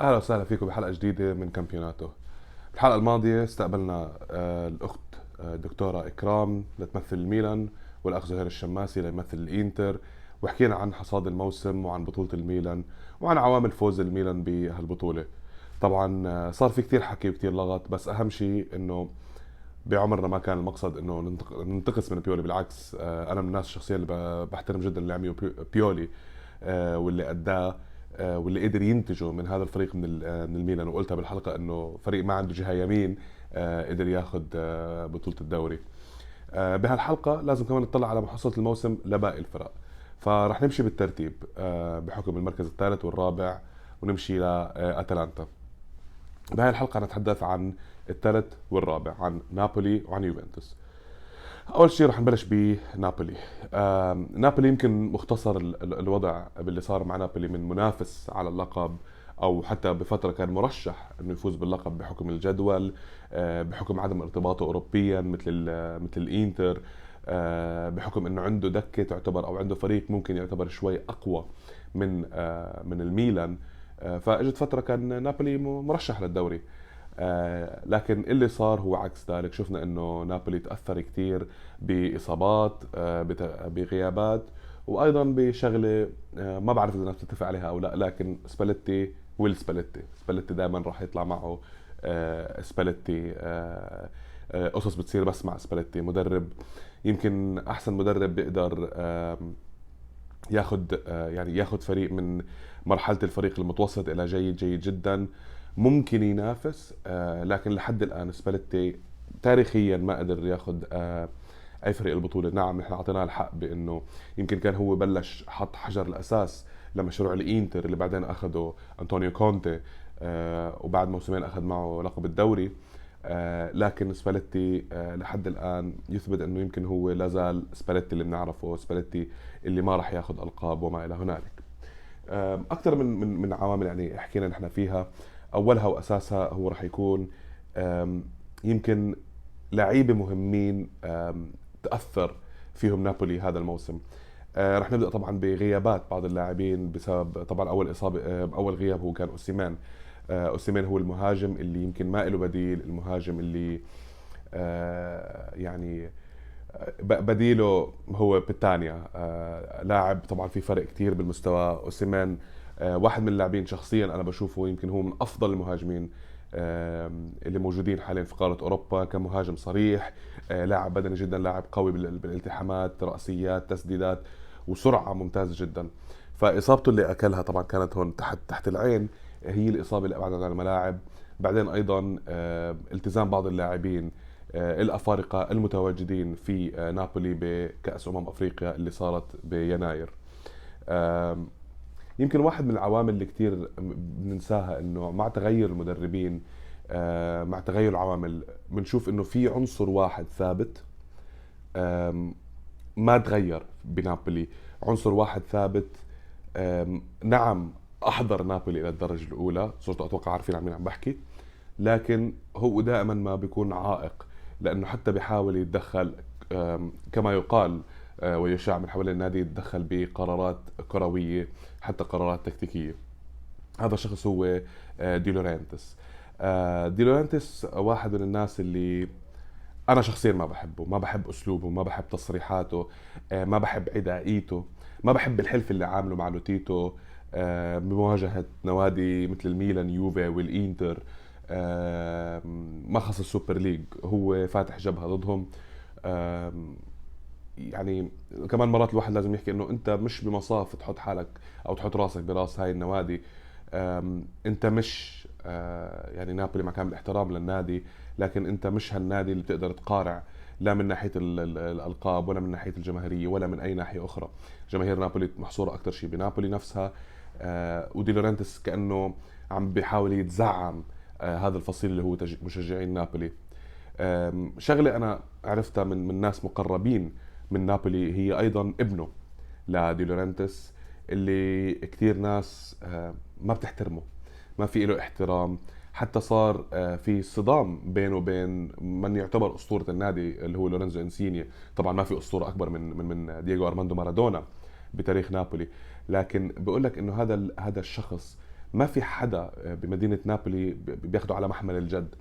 أهلا وسهلا فيكم بحلقة جديدة من كامبيوناتو. الحلقة الماضية استقبلنا آه، الأخت آه، الدكتوره إكرام لتمثل الميلان والأخ زهير الشماسي ليمثل الإنتر. وحكينا عن حصاد الموسم وعن بطولة الميلان وعن عوامل فوز الميلان بهالبطولة. طبعا آه، صار في كتير حكي وكتير لغط بس أهم شيء إنه بعمرنا ما كان المقصد إنه ننتق- ننتقص من بيولي. بالعكس آه، أنا من الناس الشخصية اللي بحترم جدا اللي عمله بي- بيولي آه، واللي أداه. آه، واللي قدر ينتجه من هذا الفريق من آه، من الميلان. وقلتها بالحلقة إنه فريق ما عنده جهة يمين آه، قدر ياخذ آه، بطولة الدوري. آه، بهالحلقة لازم كمان نطلع على محصلة الموسم لباقي الفرق. فرح نمشي بالترتيب آه، بحكم المركز الثالث والرابع ونمشي لاتلانتا بهاي الحلقة نتحدث عن الثالث والرابع عن نابولي وعن يوفنتوس. أول شيء رح نبلش بنابولي نابولي يمكن مختصر ال- ال- الوضع باللي صار مع نابولي من منافس على اللقب أو حتى بفترة كان مرشح إنه يفوز باللقب بحكم الجدول آه، بحكم عدم ارتباطه اوروبيا مثل مثل الإنتر آه، بحكم إنه عنده دكة تعتبر أو عنده فريق ممكن يعتبر شوي أقوى من آه، من الميلان. فإجت فترة كان نابولي مرشح للدوري. لكن اللي صار هو عكس ذلك. شفنا إنه نابولي تأثر كثير بإصابات آه، بغيابات وأيضا بشغلة آه، ما بعرف إذا الناس بتتفق عليها أو لا لكن سباليتي will سباليتي. سباليتي دائما راح يطلع معه آه، سباليتي آه، آه، قصص بتصير بس مع سباليتي. مدرب يمكن أحسن مدرب بيقدر ياخذ آه، يعني ياخذ فريق من مرحلة الفريق المتوسط إلى جيد جيد جدا. ممكن ينافس آه، لكن لحد الآن سباليتي تاريخيا ما قدر ياخذ آه، اي فريق البطولة. نعم نحن أعطيناه الحق بأنه يمكن كان هو بلش حط حجر الأساس لمشروع الإنتر اللي بعدين اخذه أنطونيو كونتي آه، وبعد موسمين أخذ معه لقب الدوري. آه، لكن سباليتي آه، لحد الآن يثبت أنه يمكن هو لا زال سباليتي اللي بنعرفه سباليتي اللي ما راح ياخذ ألقاب وما إلى هنالك. أكثر من من من عوامل يعني حكينا نحن فيها. أولها وأساسها هو راح يكون يمكن لعيبة مهمين تأثر فيهم نابولي هذا الموسم. آه، رح نبدأ طبعا بغيابات بعض اللاعبين بسبب طبعا أول إصابة آه، أول غياب هو كان اوسيمان آه، اوسيمان هو المهاجم اللي يمكن ما له بديل المهاجم اللي يعني بديله هو بيتانيا. آه، لاعب طبعا في فرق كتير بالمستوى. اوسيمان واحد من اللاعبين شخصيا أنا بشوفه يمكن هو من أفضل المهاجمين آه، اللي موجودين حاليا في قارة أوروبا كمهاجم صريح آه، لاعب بدني جدا لاعب قوي بال- بالالتحامات رأسيات تسديدات وسرعة ممتازة جدا. فإصابته اللي أكلها طبعا كانت هون تحت تحت العين هي الإصابة اللي أبعدت عن الملاعب. بعدين أيضا آه، التزام بعض اللاعبين آه، الأفارقة المتواجدين في آه، نابولي بكأس أمم أفريقيا اللي صارت بيناير. يمكن واحد من العوامل اللي كثير بننساها إنه مع تغير المدربين آه، مع تغير العوامل بنشوف إنه في عنصر واحد ثابت ما تغير بنابولي. عنصر واحد ثابت نعم أحضر نابولي إلى الدرجة الأولى صرتوا أتوقع عارفين عن مين عم بحكي لكن هو دائما ما بيكون عائق لأنه حتى بيحاول يتدخل كما يقال ويشاع من حوالين النادي يتدخل بقرارات كروية حتى قرارات تكتيكية. هذا الشخص هو آه، دي لورينتس. آه، دي لورينتس واحد من الناس اللي أنا شخصيا ما بحبه. ما بحب أسلوبه ما بحب تصريحاته آه، ما بحب عدائيته ما بحب الحلف اللي عامله مع لوتيتو آه، بمواجهة نوادي مثل الميلان يوفي والإنتر آه، ما خص ال Super League. هو فاتح جبهة ضدهم آه، يعني كمان مرات الواحد لازم يحكي إنه أنت مش بمصاف تحط حالك أو تحط راسك براس هاي النوادي. أنت مش آه، يعني نابولي مع كامل الاحترام للنادي لكن أنت مش هالنادي اللي بتقدر تقارع لا من ناحية ال- ال- الألقاب ولا من ناحية الجماهيرية ولا من أي ناحية أخرى. جماهير نابولي محصورة أكثر شيء بنابولي نفسها. آه، ودي لورنتس كأنه عم بيحاول يتزعم آه، هذا الفصيل اللي هو مشجعين نابولي. شغلة أنا عرفتها من من ناس مقربين من نابولي هي أيضا ابنه لدي لورينتس اللي كثير ناس آه، ما بتحترمه ما في له احترام. حتى صار آه، في صدام بينه وبين من يعتبر أسطورة النادي اللي هو لورينزو إنسيني. طبعا ما في أسطورة أكبر من من من دييغو أرماندو مارادونا بتاريخ نابولي. لكن بقول لك إنه هذا هذا الشخص ما في حدا بمدينة نابولي بياخده على محمل الجد.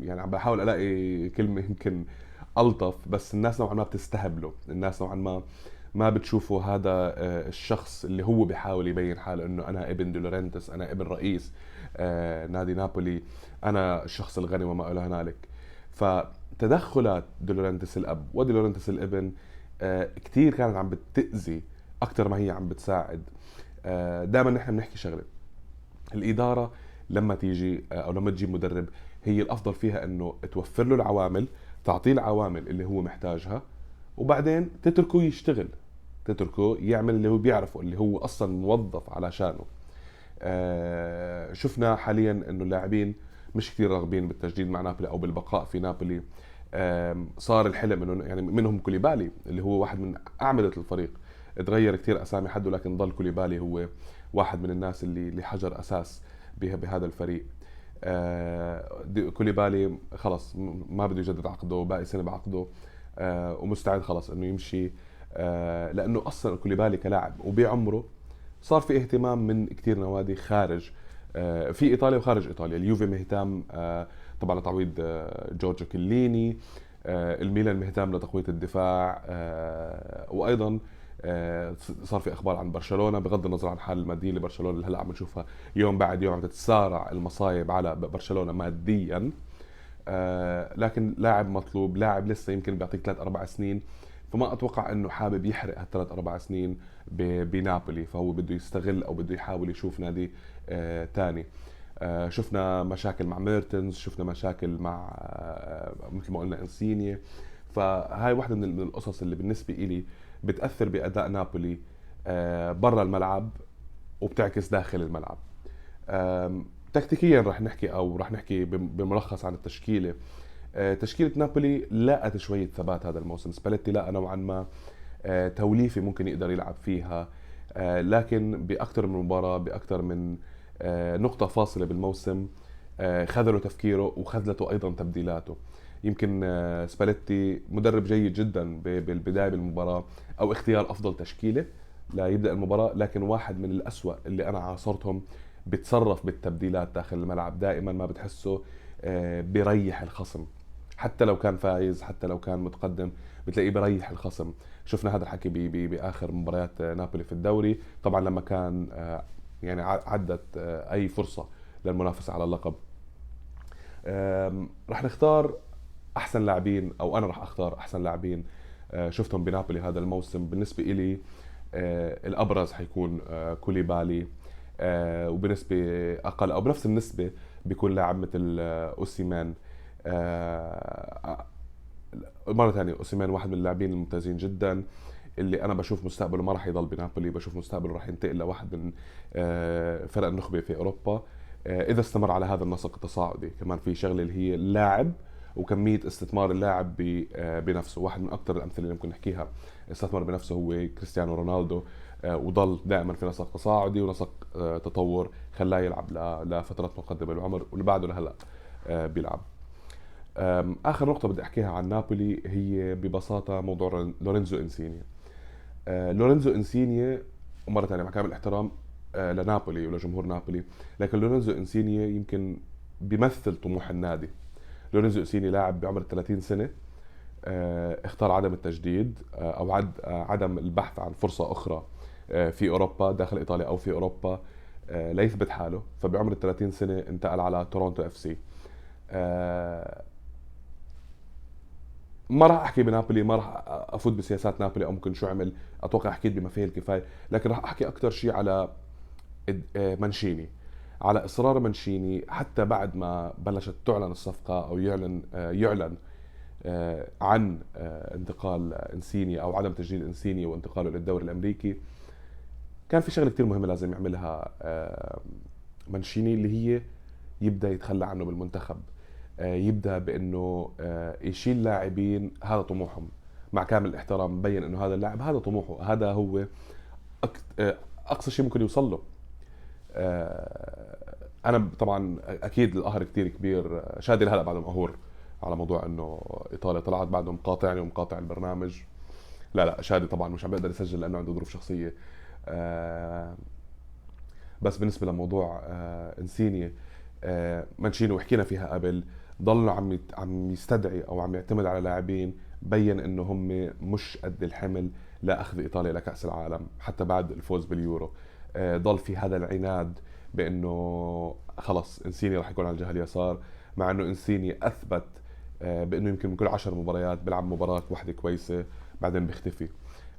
يعني عم بحاول ألاقي كلمة يمكن ألطف بس الناس نوعا ما بتستهبله. الناس نوعا ما ما بتشوفوا هذا آه، الشخص اللي هو بيحاول يبين حاله إنه أنا ابن دي لورينتس أنا ابن رئيس آه، نادي نابولي أنا الشخص الغني وما إلى هنالك. فتدخلات دي لورينتس الأب ودي لورينتس الابن آه، كثير كانت عم بتأذي أكثر ما هي عم بتساعد. دائما نحن بنحكي شغلة. الإدارة لما تيجي أو لما تجيب مدرب هي الأفضل فيها إنه توفر له العوامل تعطيه العوامل اللي هو محتاجها وبعدين تتركه يشتغل. تتركه يعمل اللي هو بيعرفه اللي هو أصلا موظف علشانه آه شفنا حاليا إنه اللاعبين مش كثير راغبين بالتجديد مع نابولي أو بالبقاء في نابولي. آه صار الحلم إنه يعني منهم كوليبالي اللي هو واحد من أعمدة الفريق. تغير كثير أسامي حده لكن ضل كوليبالي هو واحد من الناس اللي اللي حجر أساس بهذا الفريق. كوليبالي خلص ما بده يجدد عقده باقي سنة بعقده آه ومستعد خلص إنه يمشي. آه لأنه أصلا كوليبالي كلاعب وبعمره صار في اهتمام من كثير نوادي خارج آه في إيطاليا وخارج إيطاليا. اليوفي مهتم آه طبعا لتعويض آه جورجو كليني آه الميلان مهتم لتقوية الدفاع آه وأيضا آه، صار في أخبار عن برشلونة بغض النظر عن حال الماديه لبرشلونه اللي هلأ عم نشوفها يوم بعد يوم عم تتسارع المصايب على برشلونة ماديا. آه، لكن لاعب مطلوب لاعب لسه يمكن بيعطيك ثلاث أربع سنين فما أتوقع إنه حابب يحرق هالثلاث أربع سنين بنابولي فهو بده يستغل أو بده يحاول يشوف نادي ثاني آه شفنا مشاكل مع ميرتنز شفنا مشاكل مع آه مثل ما قلنا إنسينيا. فهاي واحدة من القصص اللي بالنسبة إلي بتأثر بأداء نابولي آه، برا الملعب وبتعكس داخل الملعب. تكتيكيا رح نحكي أو رح نحكي بملخص عن التشكيلة. آه، تشكيلة نابولي لاقت شوية ثبات هذا الموسم. سباليتي لقى نوعا ما آه، توليفة ممكن يقدر يلعب فيها. لكن بأكثر من مباراة بأكثر من نقطة فاصلة بالموسم خذلوا تفكيره وخذلته أيضا تبديلاته. يمكن آه، سباليتي مدرب جيد جدا بالبداية بالمباراة أو اختيار أفضل تشكيلة ليبدا المباراة لكن واحد من الأسوأ اللي أنا عاصرتهم بتصرف بالتبديلات داخل الملعب. دائما ما بتحسه آه، بريح الخصم. حتى لو كان فايز حتى لو كان متقدم بتلاقيه بريح الخصم. شفنا هذا الحكي بي بي بآخر مباريات نابولي في الدوري. طبعا لما كان آه، يعني عدت أي فرصة للمنافسة على اللقب. رح نختار أحسن لاعبين أو أنا راح أختار أحسن لاعبين آه، شفتهم بنابولي هذا الموسم. بالنسبة إلي آه، الأبرز حيكون آه، كوليبالي. وبنسبه أقل أو بنفس النسبة بيكون لاعب مثل أوسيمان. مرة ثانية أوسيمان واحد من اللاعبين الممتازين جدا اللي أنا بشوف مستقبله ما راح يضل بنابولي بشوف مستقبله راح ينتقل لواحد من فرق النخبة في أوروبا. إذا استمر على هذا النسق التصاعدي كمان في شغلة اللي هي اللاعب وكمية استثمار اللاعب آه، بنفسه. واحد من أكثر الأمثلة اللي ممكن نحكيها استثمر بنفسه هو كريستيانو رونالدو آه، وضل دائما في نسق تصاعدي ونسق آه، تطور خلاه يلعب لفترات متقدمه بالعمر واللي بعده لهلا بيلعب. آخر نقطة بدي أحكيها عن نابولي هي ببساطة موضوع لورينزو إنسينيا. لورينزو إنسينيا ومره ثانية مع كامل الاحترام لنابولي ولجمهور نابولي لكن لورينزو إنسينيا يمكن بيمثل طموح النادي. لورينزو إنسيني لاعب بعمر 30 سنة آه، اختار عدم التجديد آه، أو آه، عدم البحث عن فرصة أخرى في أوروبا داخل إيطاليا أو في أوروبا ليثبت حاله. فبعمر 30 سنة انتقل على تورونتو إف سي. ما راح أحكي بنابولي ما راح أفوت بسياسات نابولي أو ممكن شو عمل أتوقع حكيت بما فيه الكفاية لكن راح أحكي أكثر شيء على منشيني على إصرار منشيني حتى بعد ما بلشت تعلن الصفقة أو يعلن آه، يعلن آه، عن آه، انتقال إنسيني أو عدم تجديد إنسيني وانتقاله للدوري الأمريكي. كان في شغلة كثير مهمة لازم يعملها منشيني اللي هي يبدأ يتخلى عنه بالمنتخب يبدأ بأنه يشيل لاعبين هذا طموحهم. مع كامل الاحترام مبين أنه هذا اللاعب هذا طموحه هذا هو أقصى شيء ممكن يوصل له. أنا طبعا أكيد القهر كثير كبير شادي هلا بعده مقهور على موضوع إنه إيطاليا طلعت بعده مقاطعني ومقاطع البرنامج. لا لا شادي طبعا مش عم بيقدر يسجل لأنه عنده ظروف شخصية. آه، بس بالنسبة لموضوع إنسيني مانشيني وحكينا فيها قبل ضل عم عم يستدعي أو عم يعتمد على لاعبين بين إنه هم مش قد الحمل لأخذ إيطاليا لكأس العالم حتى بعد الفوز باليورو. ضل في هذا العناد بأنه خلص إنسيني راح يكون على الجهة اليسار مع إنه إنسيني أثبت آه، بأنه يمكن من كل عشر مباريات بيلعب مباراة واحدة كويسة بعدين بيختفي.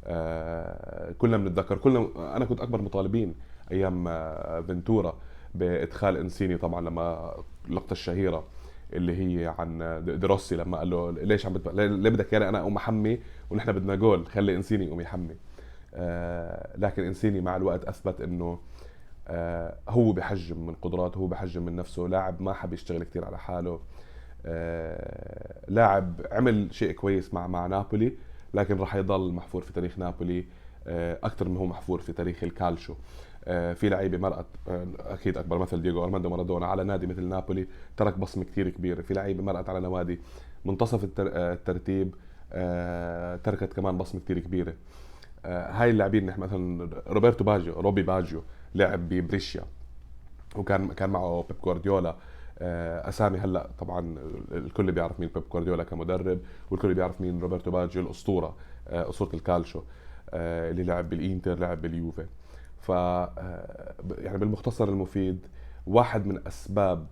آه، كلنا بنتذكر كلنا أنا كنت أكبر مطالبين أيام آه، فنتورا بإدخال إنسيني طبعا لما اللقطه الشهيرة اللي هي عن دروسي لما قال له ليش عم بتبقى ليه بدك يعني أنا أقوم أحمي ونحن بدنا جول خلي إنسيني يقوم يحمي. لكن إنسيني مع الوقت أثبت إنه آه، هو بحجم من قدراته هو بحجم من نفسه. لاعب ما حب يشتغل كثير على حاله. آه، لاعب عمل شيء كويس مع مع نابولي لكن راح يضل محفور في تاريخ نابولي آه، أكثر من هو محفور في تاريخ الكالشو. في لعيبة مرقت أكيد أكبر مثل دييغو أرماندو مارادونا على نادي مثل نابولي ترك بصمة كثير كبيرة. في لعيبة مرقت على نوادي منتصف الترتيب تركت كمان بصمة كثير كبيرة. هاي اللاعبين نحن مثلا روبرتو باجيو روبي باجيو لعب ببريشيا وكان كان معه بيب جوارديولا. آه، أسامي هلأ طبعا الكل بيعرف مين بيب جوارديولا كمدرب والكل بيعرف مين روبرتو باجيو الأسطورة آه، أسطورة الكالشو آه، اللي لعب بالإنتر لعب باليوفي. ف يعني بالمختصر المفيد واحد من أسباب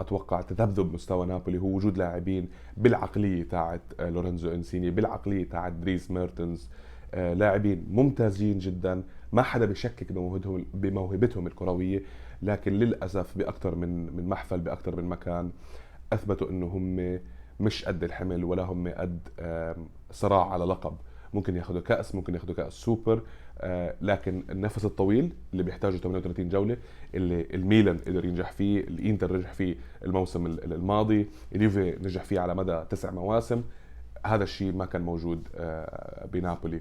أتوقع تذبذب مستوى نابولي هو وجود لاعبين بالعقلية تاعت لورينزو إنسيني بالعقلية تاعت دريس ميرتنز لاعبين ممتازين جدا ما حدا بيشكك بموهبتهم بموهبتهم الكروية لكن للأسف بأكثر من من محفل بأكثر من مكان أثبتوا إنه هم مش قد الحمل ولا هم قد صراع على لقب. ممكن ياخذوا كأس ممكن ياخذوا كأس سوبر آه، لكن النفس الطويل اللي بيحتاجه 38 جولة اللي الميلان قدر ينجح فيه الإنتر نجح فيه الموسم الماضي اليوفي نجح فيه على مدى تسع مواسم هذا الشيء ما كان موجود آه، بنابولي.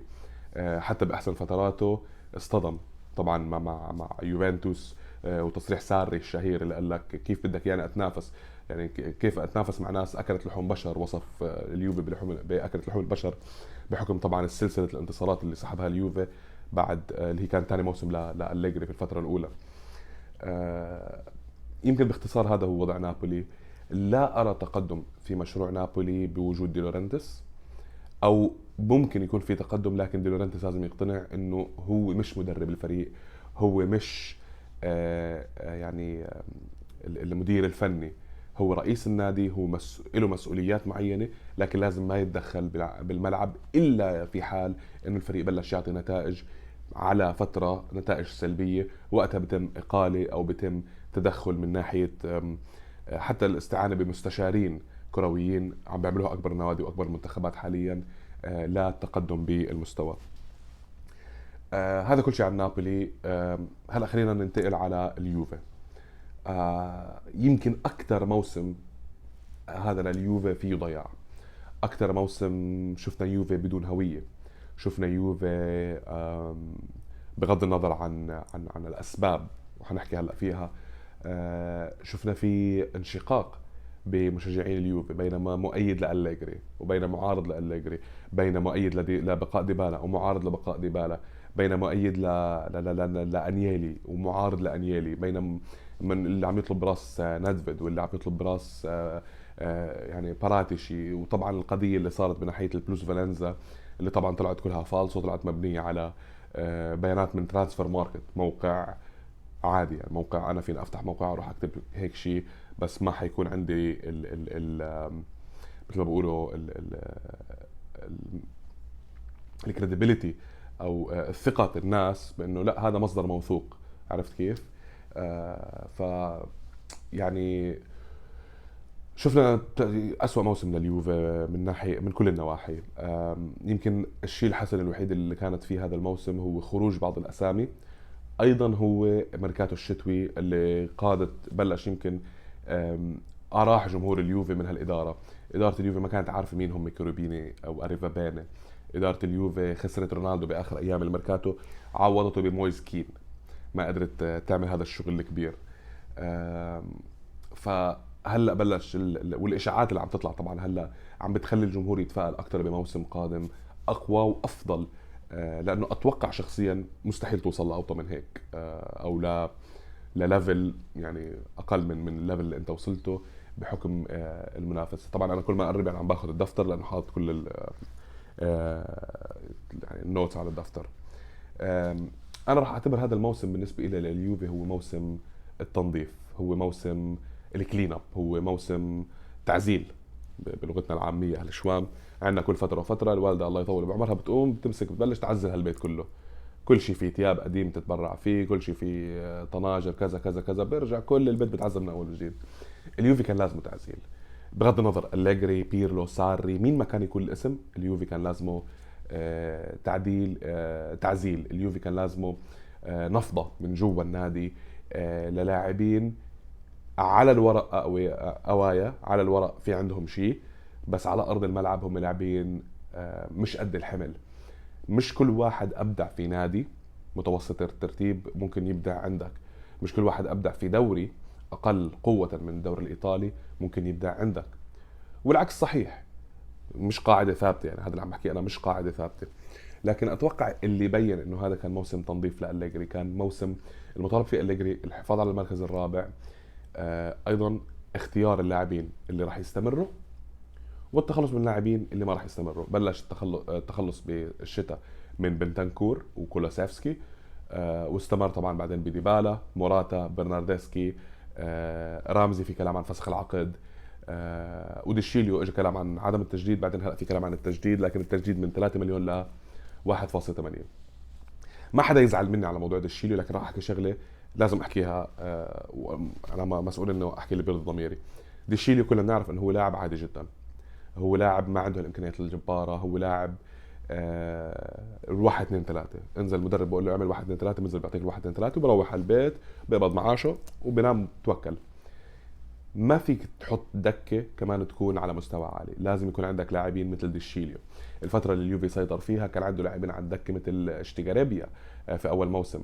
آه، حتى بأحسن فتراته اصطدم طبعا مع مع, يوفنتوس وتصريح ساري الشهير اللي قال لك كيف بدك يعني أتنافس؟ يعني كيف أتنافس مع ناس أكلت لحوم بشر وصف اليوفي بلحوم باكلت لحوم البشر؟ بحكم طبعا سلسلة الانتصارات اللي سحبها اليوفي بعد آه، اللي هي كانت ثاني موسم لأليجري في الفترة الأولى. يمكن باختصار هذا هو وضع نابولي. لا أرى تقدم في مشروع نابولي بوجود دي أو ممكن يكون في تقدم لكن ديلورنتس لازم يقتنع إنه هو مش مدرب الفريق. هو مش آه، آه، يعني المدير الفني. هو رئيس النادي هو مس... له مسؤوليات معينة لكن لازم ما يتدخل بالملعب إلا في حال إنه الفريق بلش يعطي نتائج على فترة نتائج سلبية وقتها بتم إقالة أو بتم تدخل من ناحية حتى الاستعانة بمستشارين كرويين عم بيعملوها أكبر النوادي وأكبر المنتخبات حاليا آه، لا تقدم بالمستوى. آه هذا كل شيء عن نابولي. آه هلا خلينا ننتقل على اليوفي. يمكن أكثر موسم هذا لليوفي فيه ضياع. أكثر موسم شفنا يوفي بدون هوية. شفنا يوفي بغض النظر عن عن عن الأسباب وحنحكي هلأ فيها آه، شفنا في انشقاق بمشجعين اليوفي بين مؤيد لأليجري وبين معارض لأليجري بين مؤيد لبقاء ديبالا ومعارض لبقاء ديبالا بين مؤيد ل... ل... ل... لأنييلي ومعارض لأنييلي بين من اللي عم يطلب براس نادفيد واللي عم يطلب براس آه، آه، يعني باراتيشي وطبعا القضية اللي صارت من ناحية البلوس فالنزا اللي طبعا طلعت كلها فالص وطلعت مبنية على آه، بيانات من Transfermarkt موقع عادي يعني موقع أنا فيني أفتح موقع وأروح أكتب هيك شيء بس ما حيكون عندي ال ال ال مثل ما بيقولوا ال credibility أو آه، ثقة الناس بأنه لا هذا مصدر موثوق. عرفت كيف؟ آه ف يعني شفنا أسوأ موسم لليوفي من ناحية من كل النواحي. يمكن الشيء الحسن الوحيد اللي كانت فيه هذا الموسم هو خروج بعض الأسامي. أيضا هو ميركاتو الشتوي اللي قادت بلش يمكن أراح جمهور اليوفي من هالإدارة. إدارة اليوفي ما كانت عارفة مين هم كيروبيني أو أريفابيني إدارة اليوفي خسرت رونالدو بآخر أيام الميركاتو عوضته بمويز كين. ما قدرت تعمل هذا الشغل الكبير. فهلأ بلش والإشاعات اللي عم تطلع طبعا هلأ عم بتخلي الجمهور يتفائل أكثر بموسم قادم أقوى وأفضل. آه، لأنه أتوقع شخصيا مستحيل توصل لأوطى من هيك آه، أو لا لل level يعني أقل من من ال level اللي أنت وصلته بحكم آه، المنافسة. طبعا أنا كل ما أقرب يعني عم باخذ الدفتر لأنه حاطط كل يعني ال notes على الدفتر. أنا راح أعتبر هذا الموسم بالنسبة لي لليوفي هو موسم التنظيف هو موسم ال clean up هو موسم تعزيل بلغتنا العامية أهل الشوام. عندنا كل فترة وفترة الوالدة الله يطول بعمرها بتقوم بتمسك بتبلش تعزل هالبيت كله. كل شيء فيه ثياب قديم تتبرع فيه كل شيء فيه آه، طناجر كذا كذا كذا بيرجع كل البيت بتعزل من أول وجديد. اليوفي كان لازمه تعزيل. بغض النظر أليجري بيرلو ساري مين ما كان يكون الاسم اليوفي كان لازمه تعديل آه، تعزيل. اليوفي كان لازمه نفضة من جوا النادي للاعبين. على الورق أوايا على الورق في عندهم شيء بس على أرض الملعب هم لاعبين آه، مش قد الحمل. مش كل واحد أبدع في نادي متوسط الترتيب ممكن يبدع عندك. مش كل واحد أبدع في دوري أقل قوة من الدوري الإيطالي ممكن يبدع عندك. والعكس صحيح مش قاعدة ثابتة يعني هذا اللي عم بحكي أنا مش قاعدة ثابتة. لكن أتوقع اللي بين إنه هذا كان موسم تنظيف لأليجري كان موسم المطالب فيه أليجري الحفاظ على المركز الرابع آه، أيضا اختيار اللاعبين اللي راح يستمروا والتخلص من اللاعبين اللي ما راح يستمروا. بلش التخلص بالشتاء من بنتنكور وكولاسيفسكي آه، واستمر طبعا بعدين بديبالا موراتا برناردسكي آه، رامزي في كلام عن فسخ العقد آه، وديشيليو اجى كلام عن عدم التجديد بعدين هلأ في كلام عن التجديد لكن التجديد من 3 مليون ل 1.8 ما حدا يزعل مني على موضوع ديشيليو لكن راح أحكي شغلة لازم أحكيها أنا مسؤول إنه أحكي اللي بيرضي ضميري ديشيليو كلنا بنعرف إنه هو لاعب عادي جدا. هو لاعب ما عنده الإمكانيات الجبارة هو لاعب آه الواحد اثنين ثلاثة. انزل المدرب بقول له اعمل واحد اثنين ثلاثة بنزل بيعطيك الواحد اثنين ثلاثة وبروح على البيت بيقبض معاشه وبنام توكل. ما فيك تحط دكة كمان تكون على مستوى عالي. لازم يكون عندك لاعبين مثل ديشيليو. الفترة اللي اليوفي سيطر فيها كان عنده لاعبين على الدكة مثل اشتيغاريبيا آه، في أول موسم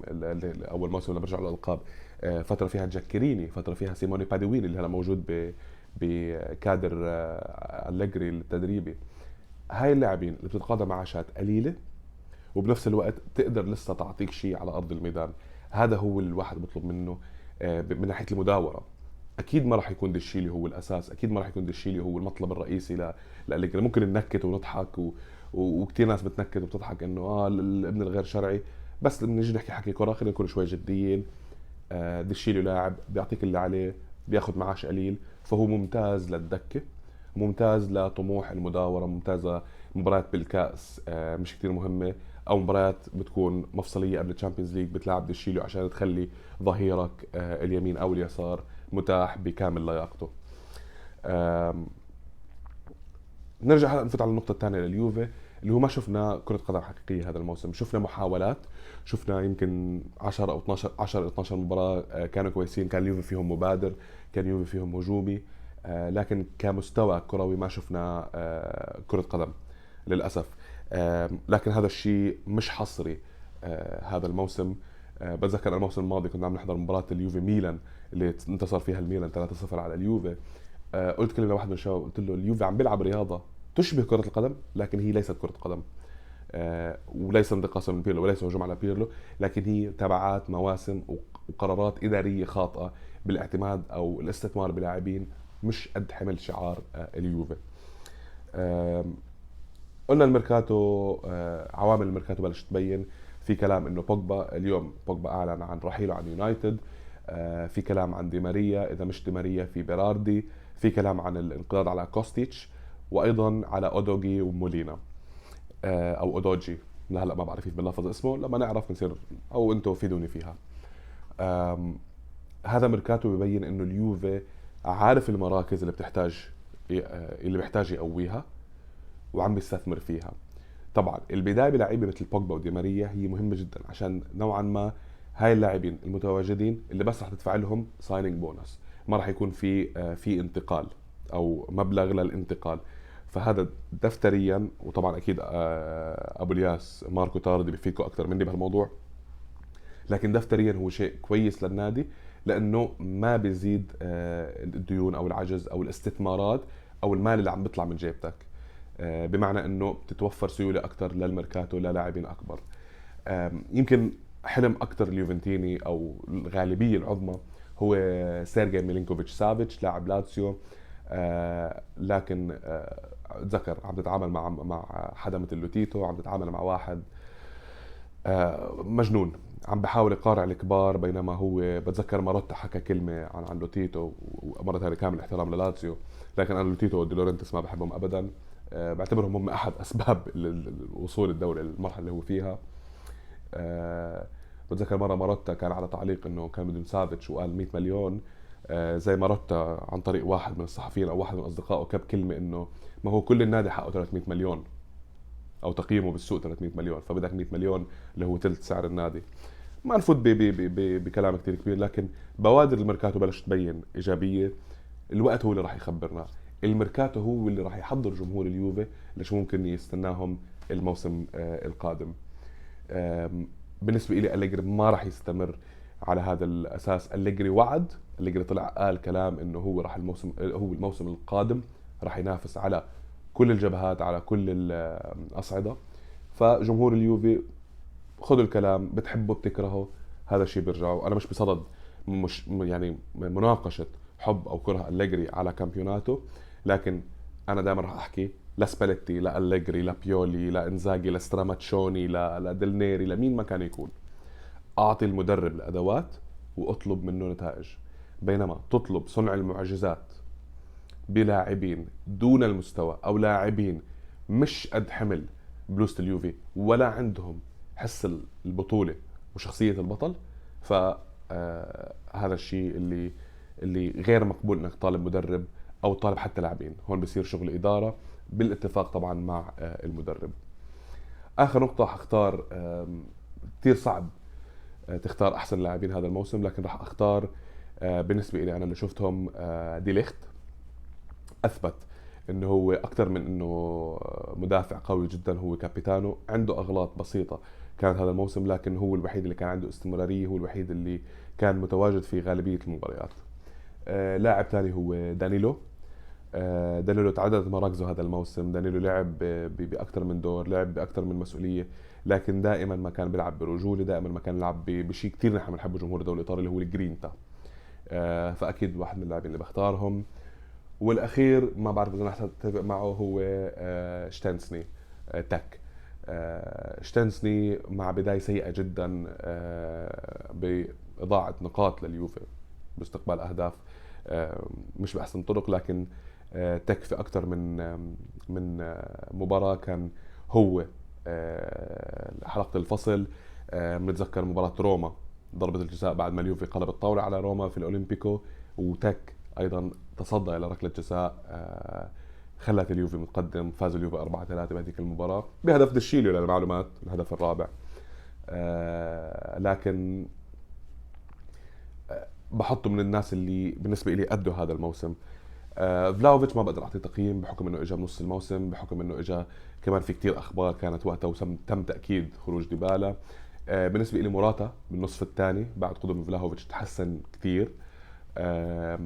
أول موسم لما برجع للألقاب. آه، فترة فيها جاكيريني فترة فيها سيموني بادوين اللي هلا موجود بكادر آه، أليجري التدريبي. هاي اللاعبين اللي بتتقاضى معاشات قليلة وبنفس الوقت تقدر لسه تعطيك شيء على أرض الميدان. هذا هو الواحد بيطلب منه من ناحية المداورة. أكيد ما راح يكون دشيلي هو الأساس أكيد ما راح يكون دشيلي هو المطلب الرئيسي لأليجري ممكن ننكت ونضحك و... وكثير ناس بتنكت وبتضحك إنه آه الابن الغير شرعي. بس لما نيجي نحكي حكي كرة خلينا نكون شوي جديين. آه، ديشيليو لاعب بيعطيك اللي عليه بياخذ معاش قليل فهو ممتاز للدكة ممتاز لطموح المداورة ممتازه مباريات بالكأس آه، مش كتير مهمة أو مباريات بتكون مفصلية قبل ال Champions League بتلعب ديشيليو عشان تخلي ظهيرك آه، اليمين أو اليسار. متاح بكامل لياقته. نرجع هلا نفوت على النقطة الثانية لليوفي اللي هو ما شفنا كرة قدم حقيقية هذا الموسم، شفنا محاولات، شفنا يمكن 10 أو 12 10 12 مباراة آه، كانوا كويسين، كان اليوفي فيهم مبادر، كان اليوفي فيهم هجومي، آه، لكن كمستوى كروي ما شفنا آه، كرة قدم للأسف. لكن هذا الشيء مش حصري هذا الموسم. بتذكر الموسم الماضي كنا عم نحضر مباراة اليوفي ميلان اللي انتصر فيها الميلان 3-0 على اليوفي. قلت كلمة لواحد من الشباب قلت له اليوفي عم بيلعب رياضة تشبه كرة القدم لكن هي ليست كرة قدم. وليس انتقاصا من بيرلو وليس هجوم على بيرلو لكن هي تبعات مواسم وقرارات إدارية خاطئة بالاعتماد أو الاستثمار بلاعبين مش قد حمل شعار آه، اليوفي. قلنا الميركاتو آه، عوامل الميركاتو بلشت تبين. في كلام إنه بوجبا اليوم بوجبا أعلن عن رحيله عن يونايتد. آه، في كلام عن دي ماريا إذا مش دي ماريا في بيراردي. في كلام عن الانقضاض على كوستيتش وأيضا على اودوجي ومولينا. أو أودوجي. لهلا ما بعرف كيف بنلفظ اسمه. لما نعرف بنصير أو أنتم فيدوني فيها. هذا ميركاتو ببين إنه اليوفي عارف المراكز اللي بتحتاج اللي بيحتاج يقويها وعم بيستثمر فيها. طبعا البداية بلعيبة مثل بوجبا ودي ماريا هي مهمة جدا عشان نوعا ما هاي اللاعبين المتواجدين اللي بس رح تدفع لهم signing bonus ما راح يكون في آه، في انتقال أو مبلغ للانتقال. فهذا دفتريا وطبعا أكيد آه، أبو الياس ماركو تاردي بيفيدكم أكثر مني بهالموضوع. لكن دفتريا هو شيء كويس للنادي لأنه ما بيزيد آه، الديون أو العجز أو الاستثمارات أو المال اللي عم بيطلع من جيبتك. بمعنى إنه بتتوفر سيولة أكثر للميركاتو للاعبين أكبر. يمكن حلم أكثر اليوفنتيني أو الغالبية العظمى هو سيرجي ميلينكوفيتش سافيتش لاعب لاتسيو. آه، لكن اتذكر عم تتعامل مع مع حدا مثل لوتيتو عم تتعامل مع واحد مجنون. عم بحاول يقارع الكبار بينما هو بتذكر ماروتا حكى كلمة عن عن لوتيتو ومره ثانية كامل احترام للاتسيو. لكن أنا لوتيتو ودي لورنتس ما بحبهم ابدا. آه، بعتبرهم هم أحد أسباب وصول الدوري للمرحله اللي هو فيها. آه، بتذكر مرة ماروتا كان على تعليق إنه كان بدهم سافيتش وقال 100 مليون. آه، زي ماروتا عن طريق واحد من الصحفيين أو واحد من أصدقائه كب كلمة إنه ما هو كل النادي حقه 300 مليون أو تقييمه بالسوق 300 مليون فبدك 100 مليون اللي هو ثلث سعر النادي. ما نفوت بكلام كثير كبير لكن بوادر الميركاتو بلشت تبين إيجابية. الوقت هو اللي راح يخبرنا. الميركاتو هو اللي راح يحضر جمهور اليوفي لشو ممكن يستناهم الموسم آه، القادم. بالنسبة لي أليجري ما راح يستمر على هذا الأساس. أليجري وعد أليجري طلع قال كلام إنه هو راح الموسم هو الموسم القادم راح ينافس على كل الجبهات على كل الاصعده فجمهور اليوفي خذوا الكلام بتحبه بتكرهه هذا الشيء بيرجعوا. أنا مش بصدد مش يعني مناقشة حب أو كره أليجري على كامبيوناتو. لكن أنا دائما راح أحكي لسباليتي لأليجري لبيولي لانزاجي لستراماتشوني لدلنيري لمين ما كان يكون. أعطي المدرب الأدوات وأطلب منه نتائج. بينما تطلب صنع المعجزات بلاعبين دون المستوى أو لاعبين مش قد حمل بلوزة اليوفي ولا عندهم حس البطولة وشخصية البطل ف آه الشيء اللي اللي غير مقبول إنك طالب مدرب أو طالب حتى لاعبين. هون بصير شغل إدارة بالاتفاق طبعا مع آه المدرب. آخر نقطة حختار كثير صعب آه تختار أحسن لاعبين هذا الموسم لكن راح أختار آه بالنسبة لي أنا اللي شفتهم ديليخت أثبت إنه هو أكثر من إنه مدافع قوي جدا هو كابيتانو. عنده أغلاط بسيطة كانت هذا الموسم لكن هو الوحيد اللي كان عنده استمرارية هو الوحيد اللي كان متواجد في غالبية المباريات. لاعب ثاني هو دانيلو. دانيلو تعددت مراكزه هذا الموسم دانيلو لعب بأكثر من دور لعب بأكثر من مسؤولية لكن دائما ما كان بيلعب برجولة دائما ما كان يلعب بشيء كثير نحن بنحبه جمهور الدوري الإيطالي اللي هو الجرينتا. آه فأكيد واحد من اللاعبين اللي بختارهم. والأخير ما بعرف إذا رح اتفق معه هو آه شتنسني آه تك. آه، شتنسني مع بداية سيئة جدا آه، بإضاعة نقاط لليوفي باستقبال أهداف. آه، مش بأحسن طرق لكن تكفي أكثر من من مباراة كان هو حلقة الفصل. بنتذكر مباراة روما ضربة الجزاء بعد ما اليوفي قلب الطاولة على روما في الأولمبيكو وتك أيضا تصدى إلى ركلة جزاء خلت اليوفي متقدم فاز اليوفي 4 3 بهذيك المباراة. بهدف دشيليو للمعلومات الهدف الرابع. آه لكن آه بحطه من الناس اللي بالنسبة لي أدوا هذا الموسم. آه فلاهوفيتش ما بقدر أعطيه تقييم بحكم إنه اجى بنص الموسم بحكم إنه اجى كمان في كتير أخبار كانت وقتها وتم تأكيد خروج ديبالا. آه بالنسبة لي موراتا بالنصف الثاني بعد قدوم فلاهوفيتش تحسن كثير آه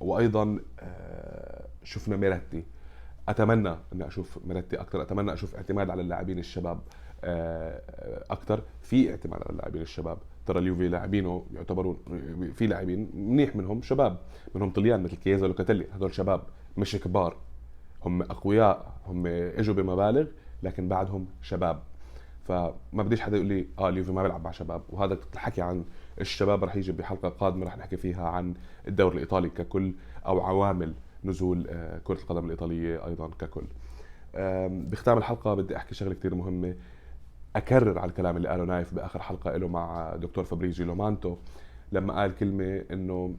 وأيضا آه شفنا ميريتي. أتمنى إني أشوف ميريتي أكثر أتمنى أشوف اعتماد على اللاعبين الشباب آه، أكثر في اعتماد على اللاعبين الشباب. ترى اليوفي لاعبينه يعتبرون في لاعبين منيح منهم شباب منهم طليان مثل كيزا لوكاتيلي. هذول شباب مش كبار. هم أقوياء هم إجوا بمبالغ لكن بعدهم شباب. فما بديش حدا يقول لي آه اليوفي ما بيلعب مع شباب. وهذا الحكي عن الشباب رح يجي بحلقة قادمة رح نحكي فيها عن الدوري الإيطالي ككل أو عوامل نزول آه، كرة القدم الإيطالية أيضا ككل. بختام الحلقة بدي أحكي شغلة كتير مهمة. أكرر على الكلام اللي قاله نايف بآخر حلقة له مع دكتور فابريزي لومانتو لما قال كلمة إنه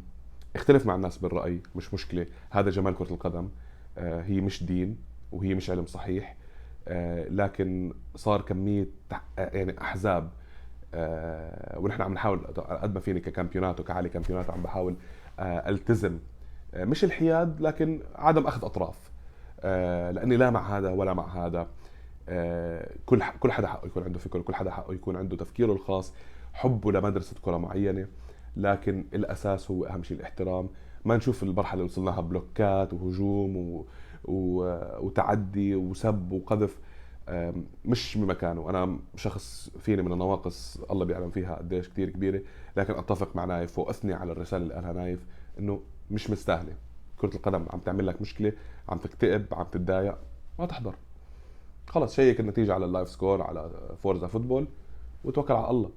اختلف مع الناس بالرأي مش مشكلة هذا جمال كرة القدم آه، هي مش دين وهي مش علم صحيح آه، لكن صار كمية يعني أحزاب ونحن عم نحاول قد ما فيني ككامبيوناتو وكعلي كامبيوناتو عم بحاول ألتزم آه، مش الحياد لكن عدم أخذ أطراف آه، لأني لا مع هذا ولا مع هذا. آه، كل كل حدا حقه يكون عنده فكر كل حدا حقه يكون عنده تفكيره الخاص. حبه لمدرسة كرة معينة لكن الأساس هو أهم شيء الاحترام. ما نشوف المرحلة اللي وصلناها بلوكات وهجوم و... وتعدي وسب وقذف. مش بمكانه أنا شخص فيني من النواقص الله بيعلم فيها قديش كثير كبيرة لكن أتفق مع نايف وأثني على الرسالة اللي قالها نايف إنه مش مستاهلة. كرة القدم عم تعمل لك مشكلة عم تكتئب عم تتضايق ما تحضر. خلص شيك النتيجة على ال LiveScore على Forza Football وتوكل على الله.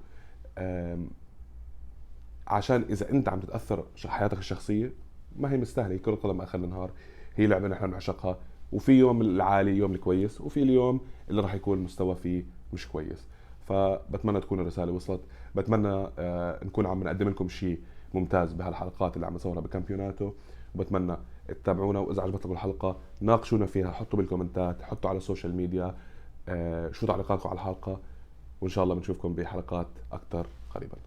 عشان إذا أنت عم تتأثر حياتك الشخصية ما هي مستاهلة. كرة القدم آخر النهار هي لعبة نحن بنعشقها وفي يوم العالي يوم الكويس وفي اليوم اللي راح يكون المستوى فيه مش كويس. فبتمنى تكون الرسالة وصلت. بتمنى آه، نكون عم نقدم لكم شيء ممتاز بهالحلقات اللي عم نصورها بكامبيوناتو. وبتمنى تتابعونا وإذا عجبتكم الحلقة ناقشونا فيها حطوا بالكومنتات حطوا على ال social media آه، شو تعليقاتكم على الحلقة وإن شاء الله بنشوفكم بحلقات أكثر قريبا.